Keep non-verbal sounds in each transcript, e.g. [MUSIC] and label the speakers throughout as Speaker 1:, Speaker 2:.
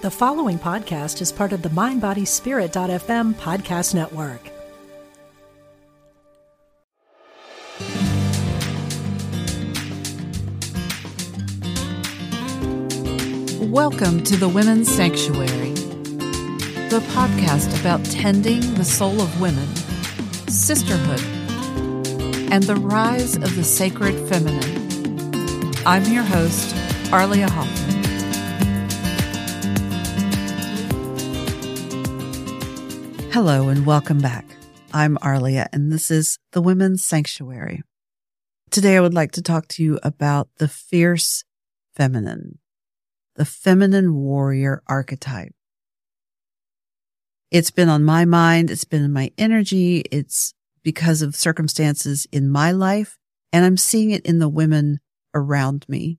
Speaker 1: The following podcast is part of the MindBodySpirit.fm podcast network.
Speaker 2: Welcome to the Women's Sanctuary, the podcast about tending the soul of women, sisterhood, and the rise of the sacred feminine. I'm your host, Arlia Hoffman. Hello and welcome back. I'm Arlia, and this is the Women's Sanctuary. Today, I would like to talk to you about the fierce feminine, the feminine warrior archetype. It's been on my mind. It's been in my energy. It's because of circumstances in my life, and I'm seeing it in the women around me.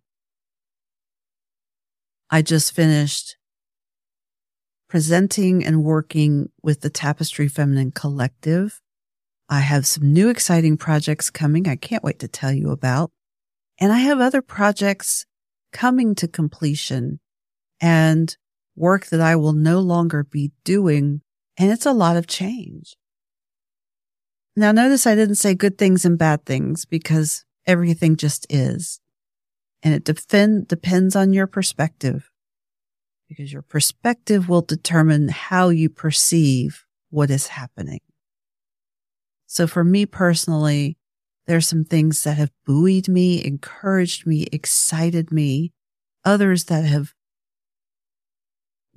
Speaker 2: I just finished presenting and working with the Tapestry Feminine Collective. I have some new exciting projects coming. I can't wait to tell you about. And I have other projects coming to completion and work that I will no longer be doing. And it's a lot of change. Now notice I didn't say good things and bad things because everything just is. And it defend, depends on your perspective because your perspective will determine how you perceive what is happening. So for me personally, there's some things that have buoyed me, encouraged me, excited me, others that have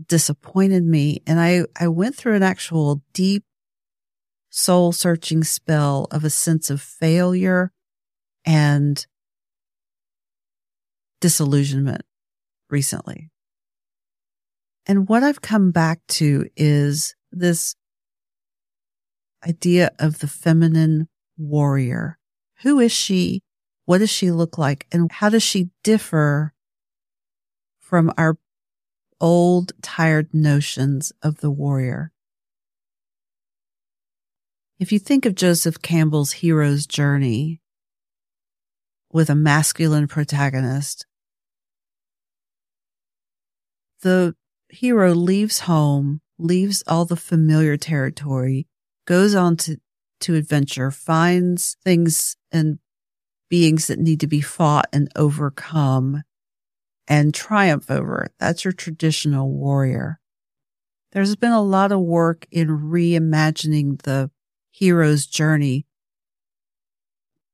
Speaker 2: disappointed me. And I, I went through an actual deep soul searching spell of a sense of failure and disillusionment recently. And what I've come back to is this idea of the feminine warrior. Who is she? What does she look like? And how does she differ from our old, tired notions of the warrior? If you think of Joseph Campbell's hero's journey with a masculine protagonist, the hero leaves home, leaves all the familiar territory, goes on to, to adventure, finds things and beings that need to be fought and overcome and triumph over. That's your traditional warrior. There's been a lot of work in reimagining the hero's journey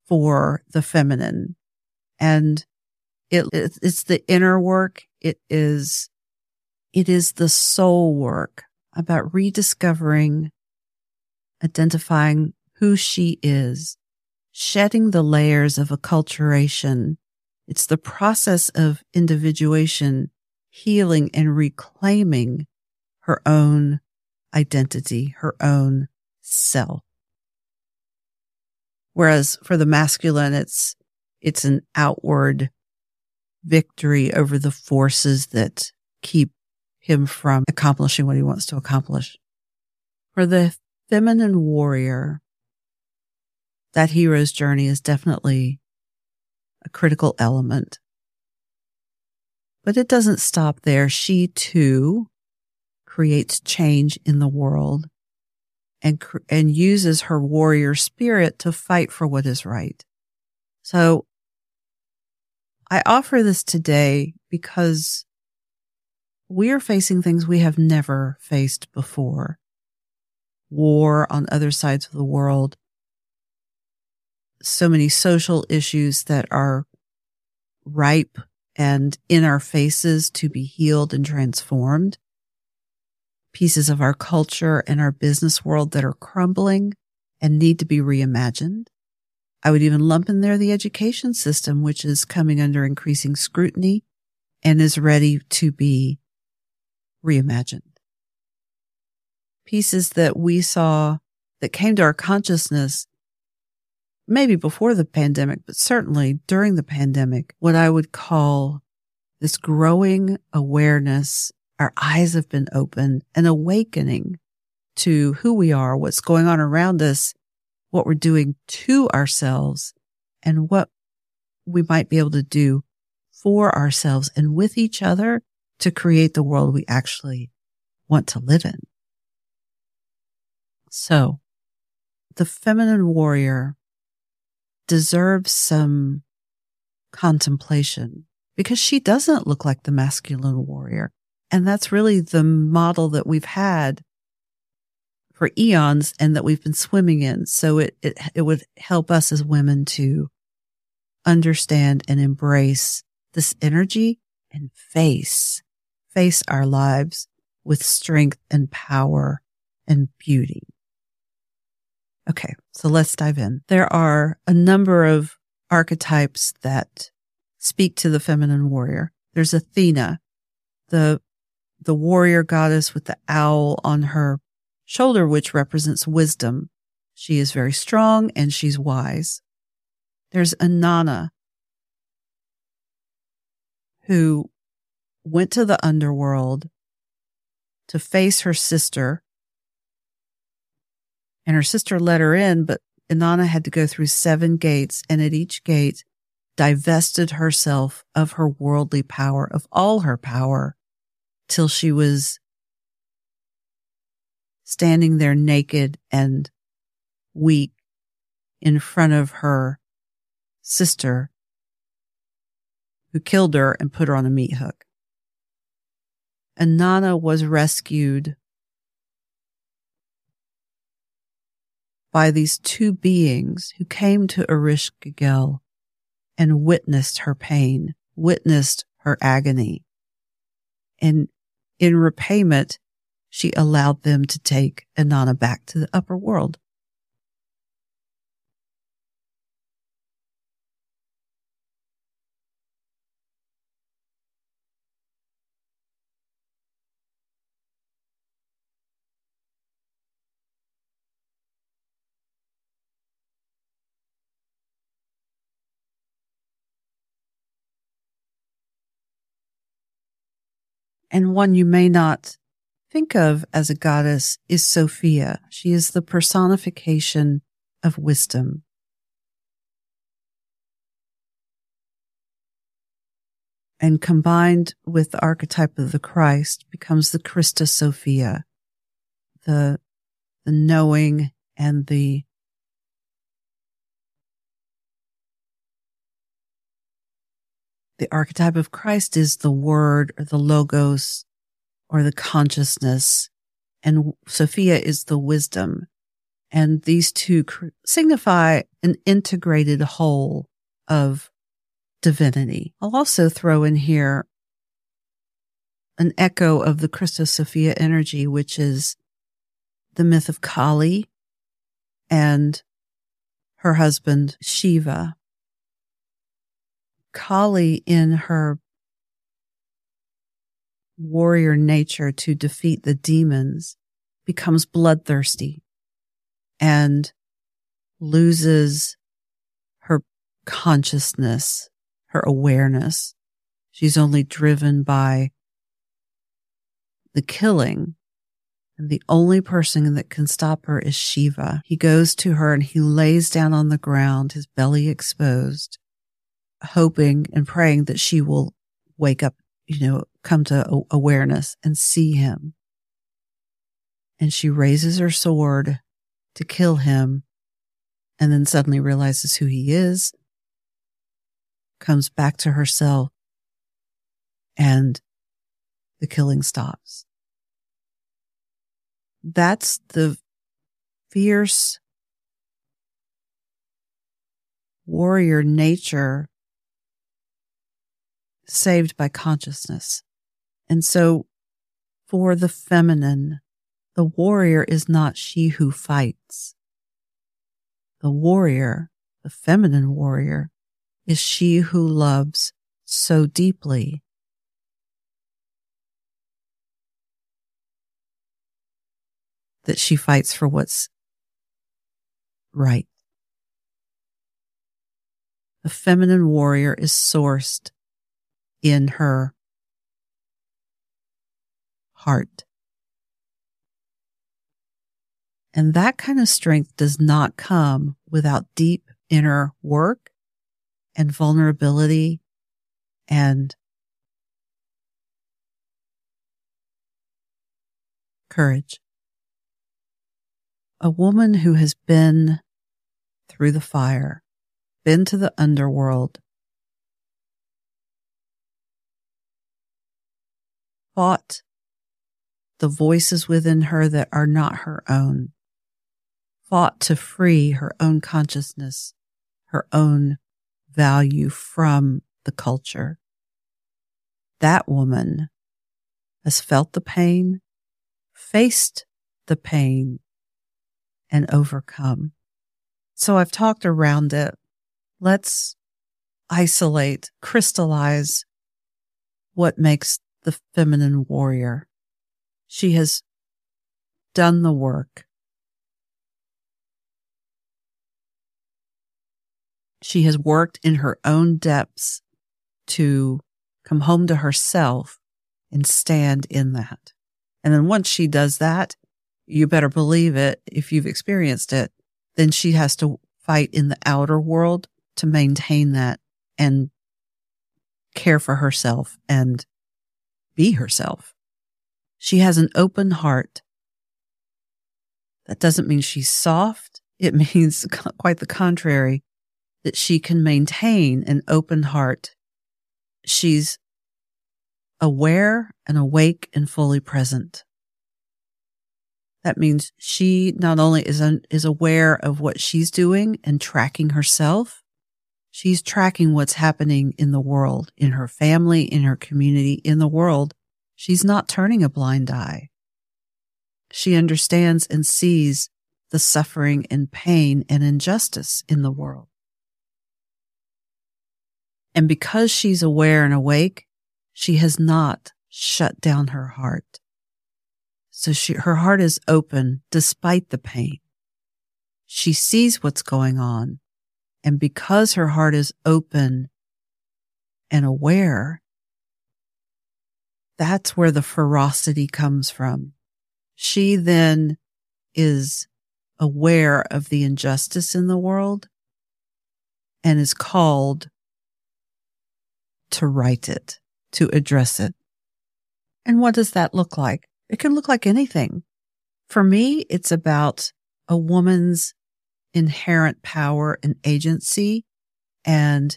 Speaker 2: for the feminine. And it, it's the inner work. It is it is the soul work about rediscovering, identifying who she is, shedding the layers of acculturation. It's the process of individuation, healing and reclaiming her own identity, her own self. Whereas for the masculine, it's, it's an outward victory over the forces that keep him from accomplishing what he wants to accomplish. For the feminine warrior, that hero's journey is definitely a critical element. But it doesn't stop there. She too creates change in the world and, and uses her warrior spirit to fight for what is right. So I offer this today because we are facing things we have never faced before. War on other sides of the world. So many social issues that are ripe and in our faces to be healed and transformed. Pieces of our culture and our business world that are crumbling and need to be reimagined. I would even lump in there the education system, which is coming under increasing scrutiny and is ready to be reimagined. Pieces that we saw that came to our consciousness maybe before the pandemic, but certainly during the pandemic, what I would call this growing awareness. Our eyes have been opened, an awakening to who we are, what's going on around us, what we're doing to ourselves and what we might be able to do for ourselves and with each other to create the world we actually want to live in. So the feminine warrior deserves some contemplation because she doesn't look like the masculine warrior. And that's really the model that we've had for eons and that we've been swimming in. So it, it, it would help us as women to understand and embrace this energy and face, face our lives with strength and power and beauty. Okay. So let's dive in. There are a number of archetypes that speak to the feminine warrior. There's Athena, the, the warrior goddess with the owl on her shoulder, which represents wisdom. She is very strong and she's wise. There's Inanna, who went to the underworld to face her sister. And her sister let her in, but Inanna had to go through seven gates and at each gate divested herself of her worldly power, of all her power, till she was standing there naked and weak in front of her sister who killed her and put her on a meat hook. Inanna was rescued by these two beings who came to Ereshkigal and witnessed her pain, witnessed her agony. And in repayment, she allowed them to take Inanna back to the upper world. And one you may not think of as a goddess is Sophia. She is the personification of wisdom. And combined with the archetype of the Christ becomes the Christa Sophia, the, the knowing and the the archetype of Christ is the word or the logos or the consciousness. And Sophia is the wisdom. And these two signify an integrated whole of divinity. I'll also throw in here an echo of the Christos Sophia energy, which is the myth of Kali and her husband Shiva. Kali in her warrior nature to defeat the demons becomes bloodthirsty and loses her consciousness, her awareness. She's only driven by the killing. And the only person that can stop her is Shiva. He goes to her and he lays down on the ground, his belly exposed, hoping and praying that she will wake up, you know, come to awareness and see him. And she raises her sword to kill him and then suddenly realizes who he is, comes back to herself and the killing stops. That's the fierce warrior nature saved by consciousness. And so for the feminine, the warrior is not she who fights. The warrior, the feminine warrior, is she who loves so deeply. That she fights for what's right. The feminine warrior is sourced in her heart. And that kind of strength does not come without deep inner work and vulnerability and courage. A woman who has been through the fire, been to the underworld, fought the voices within her that are not her own, fought to free her own consciousness, her own value from the culture. That woman has felt the pain, faced the pain, and overcome. So I've talked around it. Let's isolate, crystallize what makes the feminine warrior. She has done the work. She has worked in her own depths to come home to herself and stand in that. And then once she does that, you better believe it. If you've experienced it, then she has to fight in the outer world to maintain that and care for herself and be herself. She has an open heart. That doesn't mean she's soft. It [LAUGHS] means quite the contrary, that she can maintain an open heart. She's aware and awake and fully present. That means she not only is, un, is aware of what she's doing and tracking herself, she's tracking what's happening in the world, in her family, in her community, in the world. She's not turning a blind eye. She understands and sees the suffering and pain and injustice in the world. And because she's aware and awake, she has not shut down her heart. So she, her heart is open despite the pain. She sees what's going on. And because her heart is open and aware, that's where the ferocity comes from. She then is aware of the injustice in the world and is called to right it to address it. And what does that look like? It can look like anything. For me, it's about a woman's inherent power and agency. And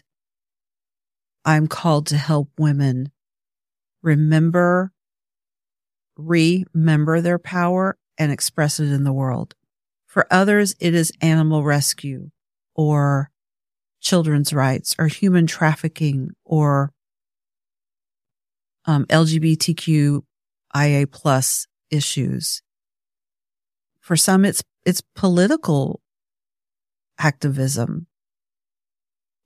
Speaker 2: I'm called to help women remember, remember their power and express it in the world. For others, it is animal rescue or children's rights or human trafficking or um, LGBTQIA plus issues. For some, it's, it's political activism.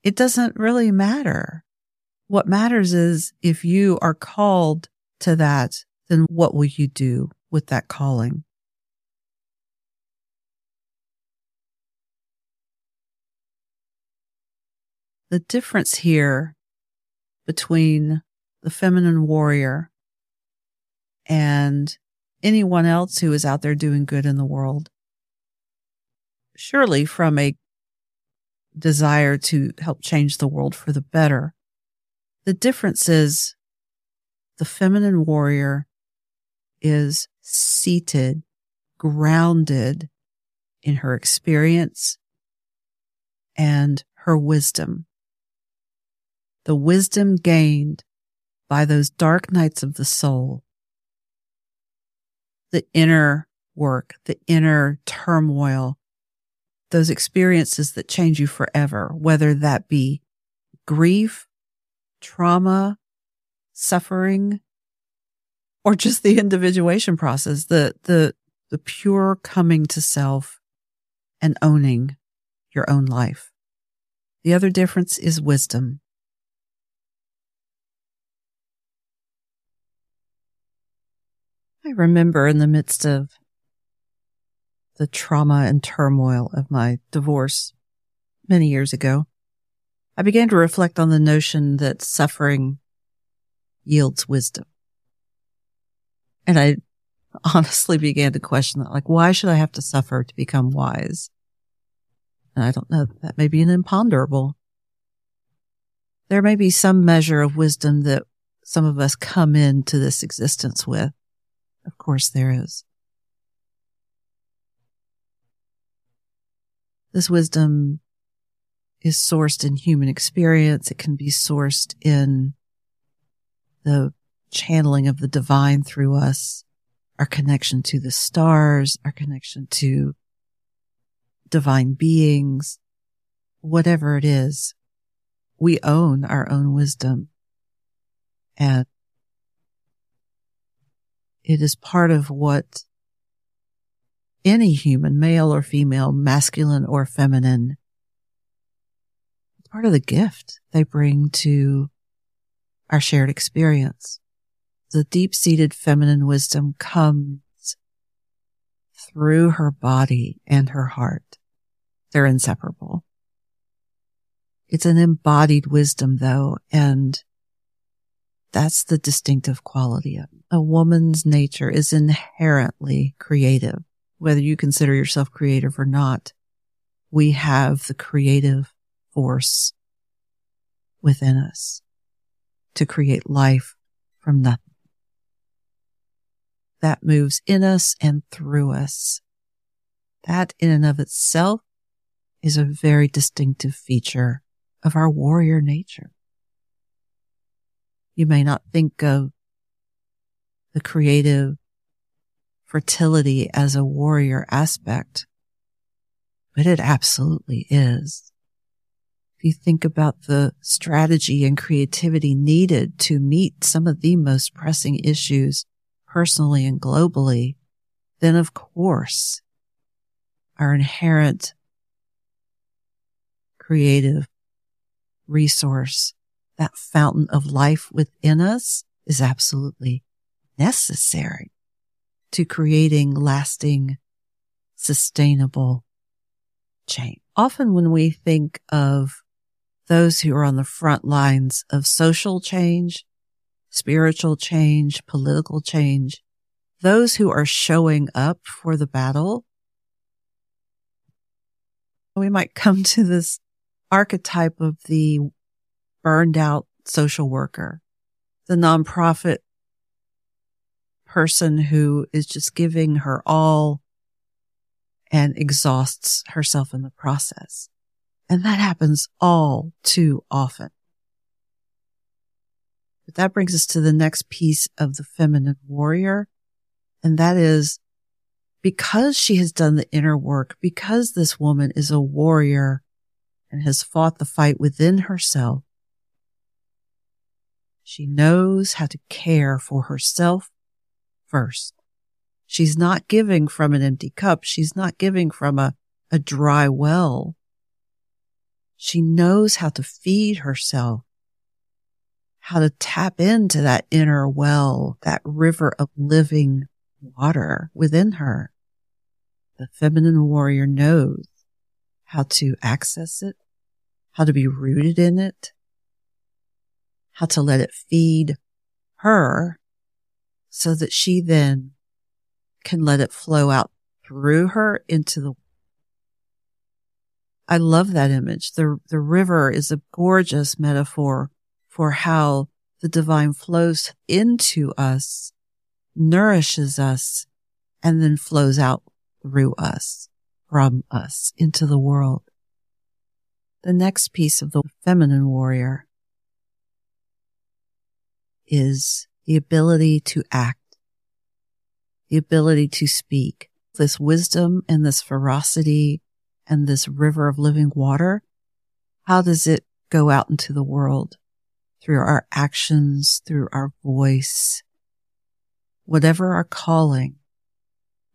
Speaker 2: It doesn't really matter. What matters is if you are called to that, then what will you do with that calling? The difference here between the feminine warrior, and anyone else who is out there doing good in the world. Surely from a desire to help change the world for the better. The difference is the feminine warrior is seated, grounded in her experience and her wisdom. The wisdom gained by those dark nights of the soul, the inner work, the inner turmoil, those experiences that change you forever, whether that be grief, trauma, suffering, or just the individuation process, the, the, the pure coming to self and owning your own life. The other difference is wisdom. I remember in the midst of the trauma and turmoil of my divorce many years ago, I began to reflect on the notion that suffering yields wisdom. And I [LAUGHS] honestly began to question that, like, why should I have to suffer to become wise? And I don't know, that may be an imponderable. There may be some measure of wisdom that some of us come into this existence with. Of course there is. This wisdom is sourced in human experience. It can be sourced in the channeling of the divine through us, our connection to the stars, our connection to divine beings, whatever it is, we own our own wisdom. And it is part of what any human, male or female, masculine or feminine, it's part of the gift they bring to our shared experience. The deep seated feminine wisdom comes through her body and her heart. They're inseparable. It's an embodied wisdom though, and that's the distinctive quality of it. A woman's nature is inherently creative. Whether you consider yourself creative or not, we have the creative force within us to create life from nothing. That moves in us and through us. That in and of itself is a very distinctive feature of our warrior nature. You may not think of the creative fertility as a warrior aspect, but it absolutely is. If you think about the strategy and creativity needed to meet some of the most pressing issues personally and globally, then of course our inherent creative resource, that fountain of life within us is absolutely necessary to creating lasting, sustainable change. Often when we think of those who are on the front lines of social change, spiritual change, political change, those who are showing up for the battle, we might come to this archetype of the burned out social worker, the nonprofit person who is just giving her all and exhausts herself in the process. And that happens all too often. But that brings us to the next piece of the feminine warrior. And that is because she has done the inner work, because this woman is a warrior and has fought the fight within herself, she knows how to care for herself first. She's not giving from an empty cup. She's not giving from a, a dry well. She knows how to feed herself, how to tap into that inner well, that river of living water within her. The feminine warrior knows how to access it, how to be rooted in it, how to let it feed her so that she then can let it flow out through her into the I love that image. The the river is a gorgeous metaphor for how the divine flows into us, nourishes us, and then flows out through us, from us into the world. The next piece of the feminine warrior is the ability to act, the ability to speak. This wisdom and this ferocity and this river of living water, how does it go out into the world? Through our actions, through our voice, whatever our calling,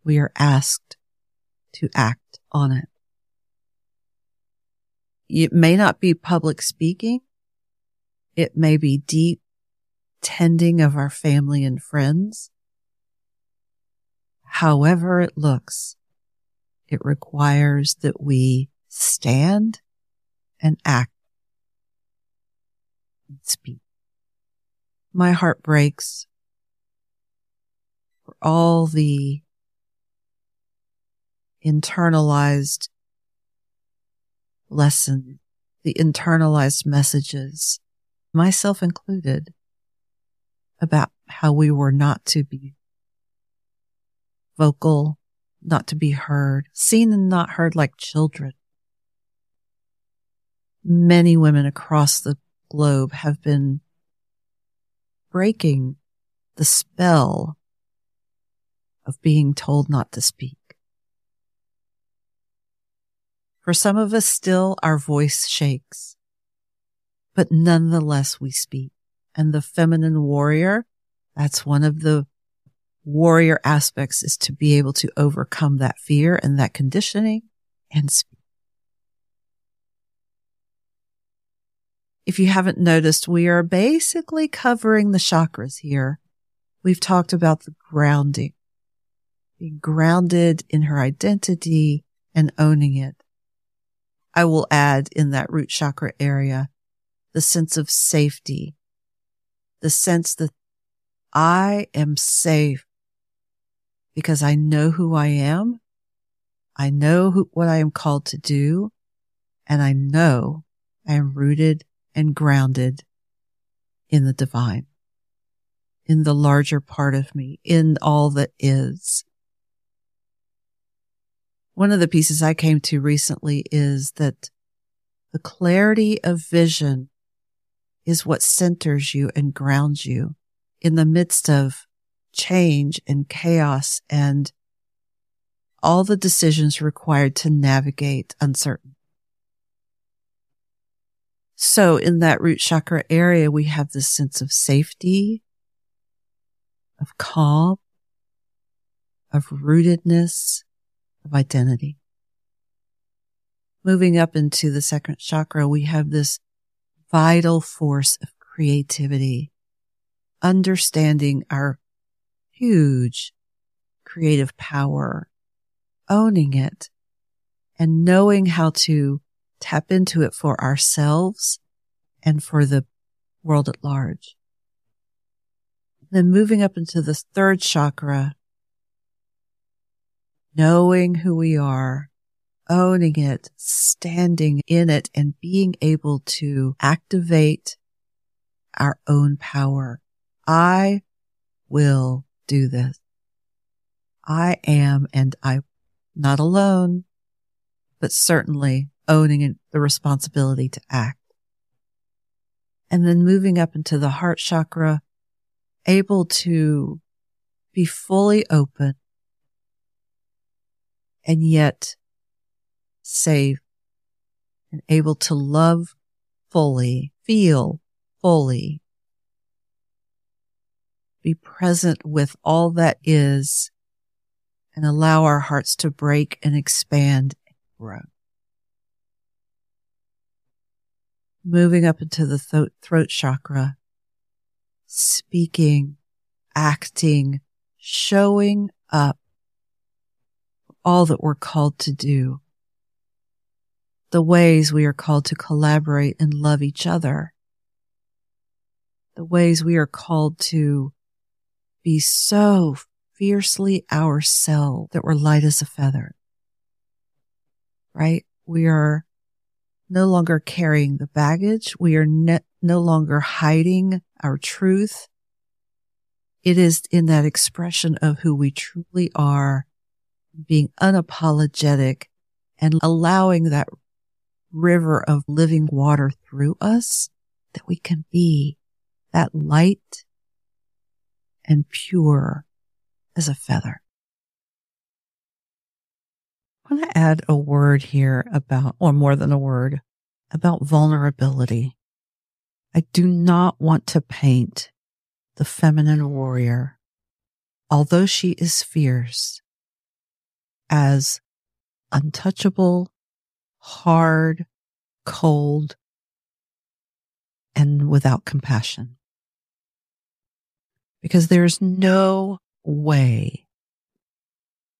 Speaker 2: we are asked to act on it. It may not be public speaking. It may be deep tending of our family and friends. However it looks, it requires that we stand and act and speak. My heart breaks for all the internalized lesson, the internalized messages, myself included, about how we were not to be vocal, not to be heard, seen and not heard like children, many women across the globe have been breaking the spell of being told not to speak. For some of us still our voice shakes, but nonetheless we speak. And the feminine warrior, that's one of the warrior aspects is to be able to overcome that fear and that conditioning and speak. If you haven't noticed, we are basically covering the chakras here. We've talked about the grounding, being grounded in her identity and owning it. I will add in that root chakra area the sense of safety, the sense that I am safe because I know who I am. I know who, what I am called to do. And I know I am rooted and grounded in the divine, in the larger part of me, in all that is. One of the pieces I came to recently is that the clarity of vision is what centers you and grounds you in the midst of change and chaos and all the decisions required to navigate uncertain. So in that root chakra area, we have this sense of safety, of calm, of rootedness, of identity. Moving up into the second chakra, we have this vital force of creativity, understanding our huge creative power, owning it and knowing how to tap into it for ourselves and for the world at large. Then moving up into the third chakra, knowing who we are, owning it, standing in it and being able to activate our own power. I will do this. I am and I'm not alone, but certainly owning the responsibility to act. And then moving up into the heart chakra, able to be fully open and yet safe and able to love fully, feel fully, be present with all that is and allow our hearts to break and expand and grow. Moving up into the th- throat chakra, speaking, acting, showing up all that we're called to do, the ways we are called to collaborate and love each other, the ways we are called to be so fiercely ourselves that we're light as a feather. Right? We are no longer carrying the baggage. We are ne- no longer hiding our truth. It is in that expression of who we truly are, being unapologetic and allowing that river of living water through us that we can be that light and pure as a feather. I want to add a word here about, or more than a word, about vulnerability. I do not want to paint the feminine warrior, although she is fierce, as untouchable, hard, cold, and without compassion because there's no way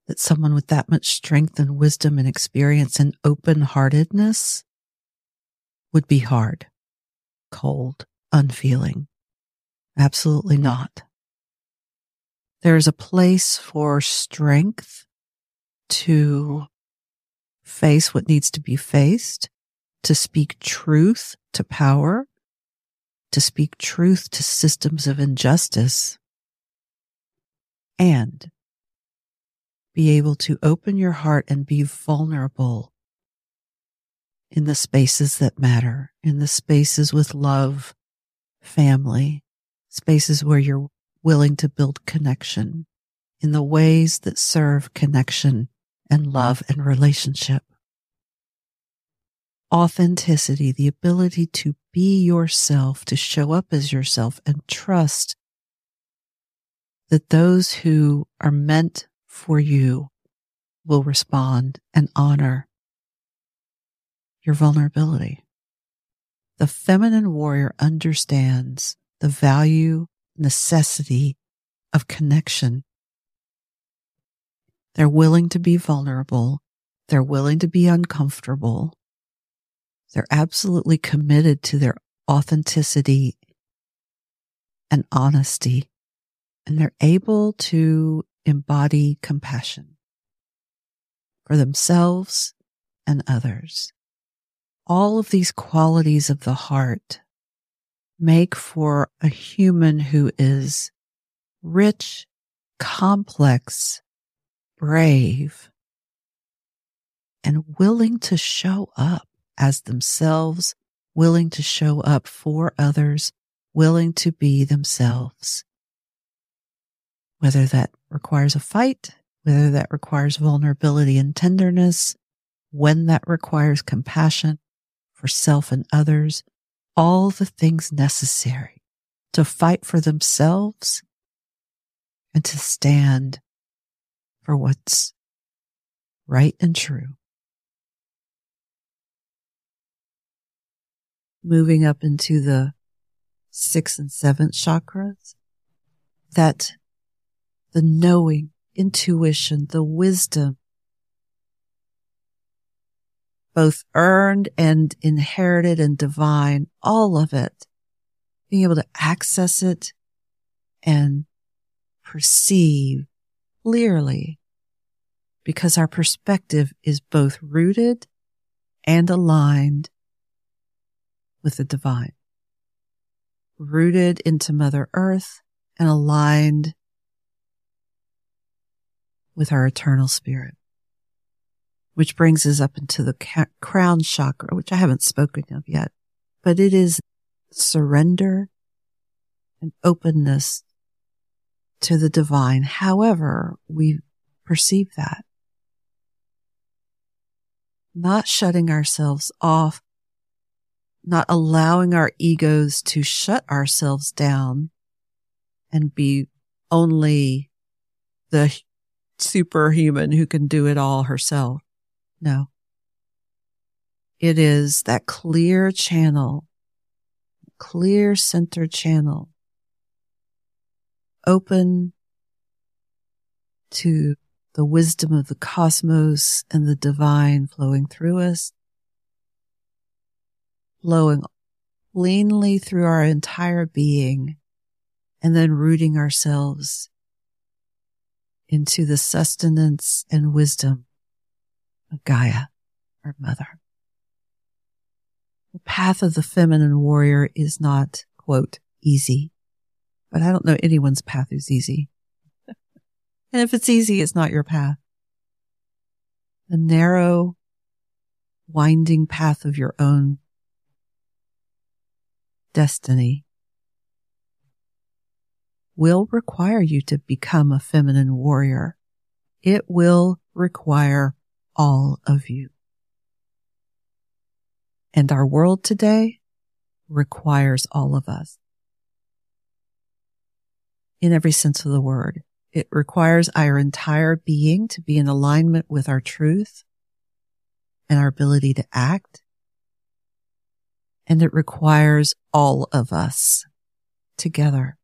Speaker 2: that someone with that much strength and wisdom and experience and open heartedness would be hard, cold, unfeeling. Absolutely not. There's a place for strength to face what needs to be faced, to speak truth to power, to speak truth to systems of injustice and be able to open your heart and be vulnerable in the spaces that matter, in the spaces with love, family, spaces where you're willing to build connection in the ways that serve connection and love and relationship. Authenticity, the ability to be yourself, to show up as yourself and trust that those who are meant for you will respond and honor your vulnerability. The feminine warrior understands the value, necessity of connection. They're willing to be vulnerable. They're willing to be uncomfortable. They're absolutely committed to their authenticity and honesty. And they're able to embody compassion for themselves and others. All of these qualities of the heart make for a human who is rich, complex, brave, and willing to show up as themselves, willing to show up for others, willing to be themselves. Whether that requires a fight, whether that requires vulnerability and tenderness, when that requires compassion for self and others, all the things necessary to fight for themselves and to stand for what's right and true. Moving up into the sixth and seventh chakras, that the knowing, intuition, the wisdom, both earned and inherited and divine, all of it, being able to access it and perceive clearly because our perspective is both rooted and aligned with the divine, rooted into Mother Earth and aligned with our eternal spirit, which brings us up into the ca- crown chakra, which I haven't spoken of yet, but it is surrender and openness to the divine, however we perceive that. Not shutting ourselves off, not allowing our egos to shut ourselves down and be only the superhuman who can do it all herself. No. It is that clear channel, clear center channel, open to the wisdom of the cosmos and the divine flowing through us, flowing cleanly through our entire being, and then rooting ourselves into the sustenance and wisdom of Gaia, our mother. The path of the feminine warrior is not, quote, easy, but I don't know anyone's path who's easy. and if it's easy, it's not your path. The narrow, winding path of your own destiny will require you to become a feminine warrior. It will require all of you. And our world today requires all of us. In every sense of the word, it requires our entire being to be in alignment with our truth and our ability to act. And it requires all of us together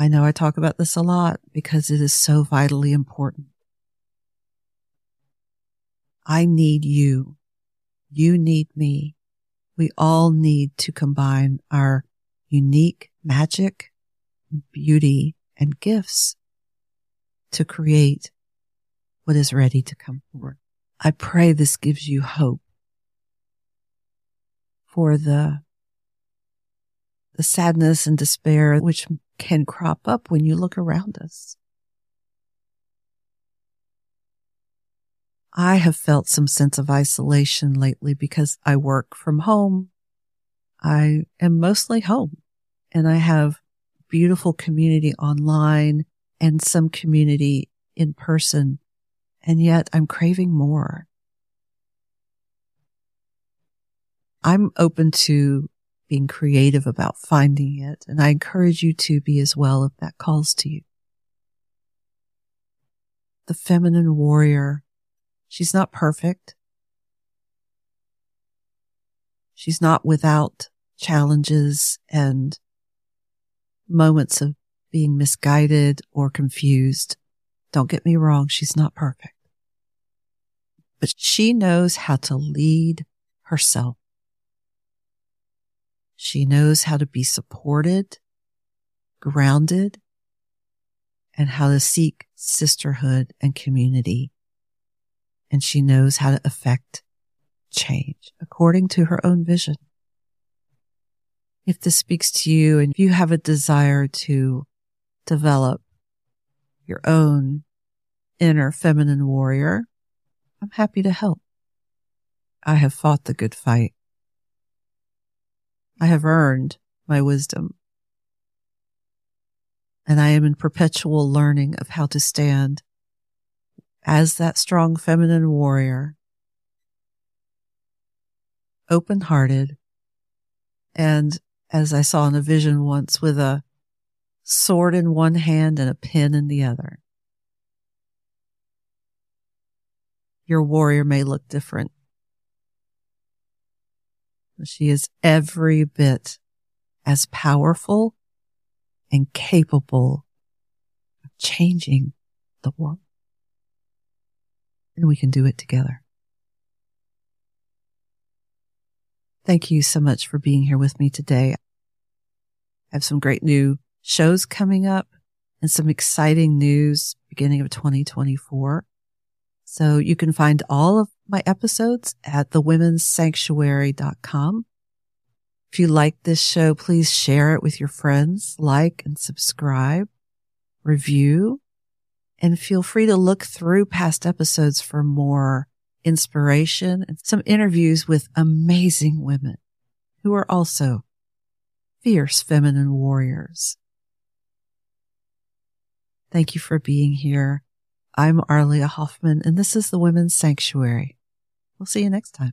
Speaker 2: I know I talk about this a lot because it is so vitally important. I need you. You need me. We all need to combine our unique magic, beauty, and gifts to create what is ready to come forward. I pray this gives you hope for the the sadness and despair which can crop up when you look around us. I have felt some sense of isolation lately because I work from home. I am mostly home and I have beautiful community online and some community in person. And yet I'm craving more. I'm open to being creative about finding it. And I encourage you to be as well if that calls to you. The feminine warrior She's not perfect. She's not without challenges and moments of being misguided or confused. Don't get me wrong. She's not perfect, but she knows how to lead herself. She knows how to be supported, grounded, and how to seek sisterhood and community and she knows how to affect change according to her own vision. If this speaks to you and if you have a desire to develop your own inner feminine warrior, I'm happy to help. I have fought the good fight. I have earned my wisdom. And I am in perpetual learning of how to stand as that strong feminine warrior, open hearted, and as I saw in a vision once with a sword in one hand and a pen in the other. Your warrior may look different. But she is every bit as powerful and capable of changing the world and we can do it together. Thank you so much for being here with me today. I have some great new shows coming up and some exciting news beginning of 2024. So you can find all of my episodes at thewomenssanctuary.com. If you like this show, please share it with your friends, like and subscribe, review, and feel free to look through past episodes for more inspiration and some interviews with amazing women who are also fierce feminine warriors. Thank you for being here. I'm Arlia Hoffman and this is the Women's Sanctuary. We'll see you next time.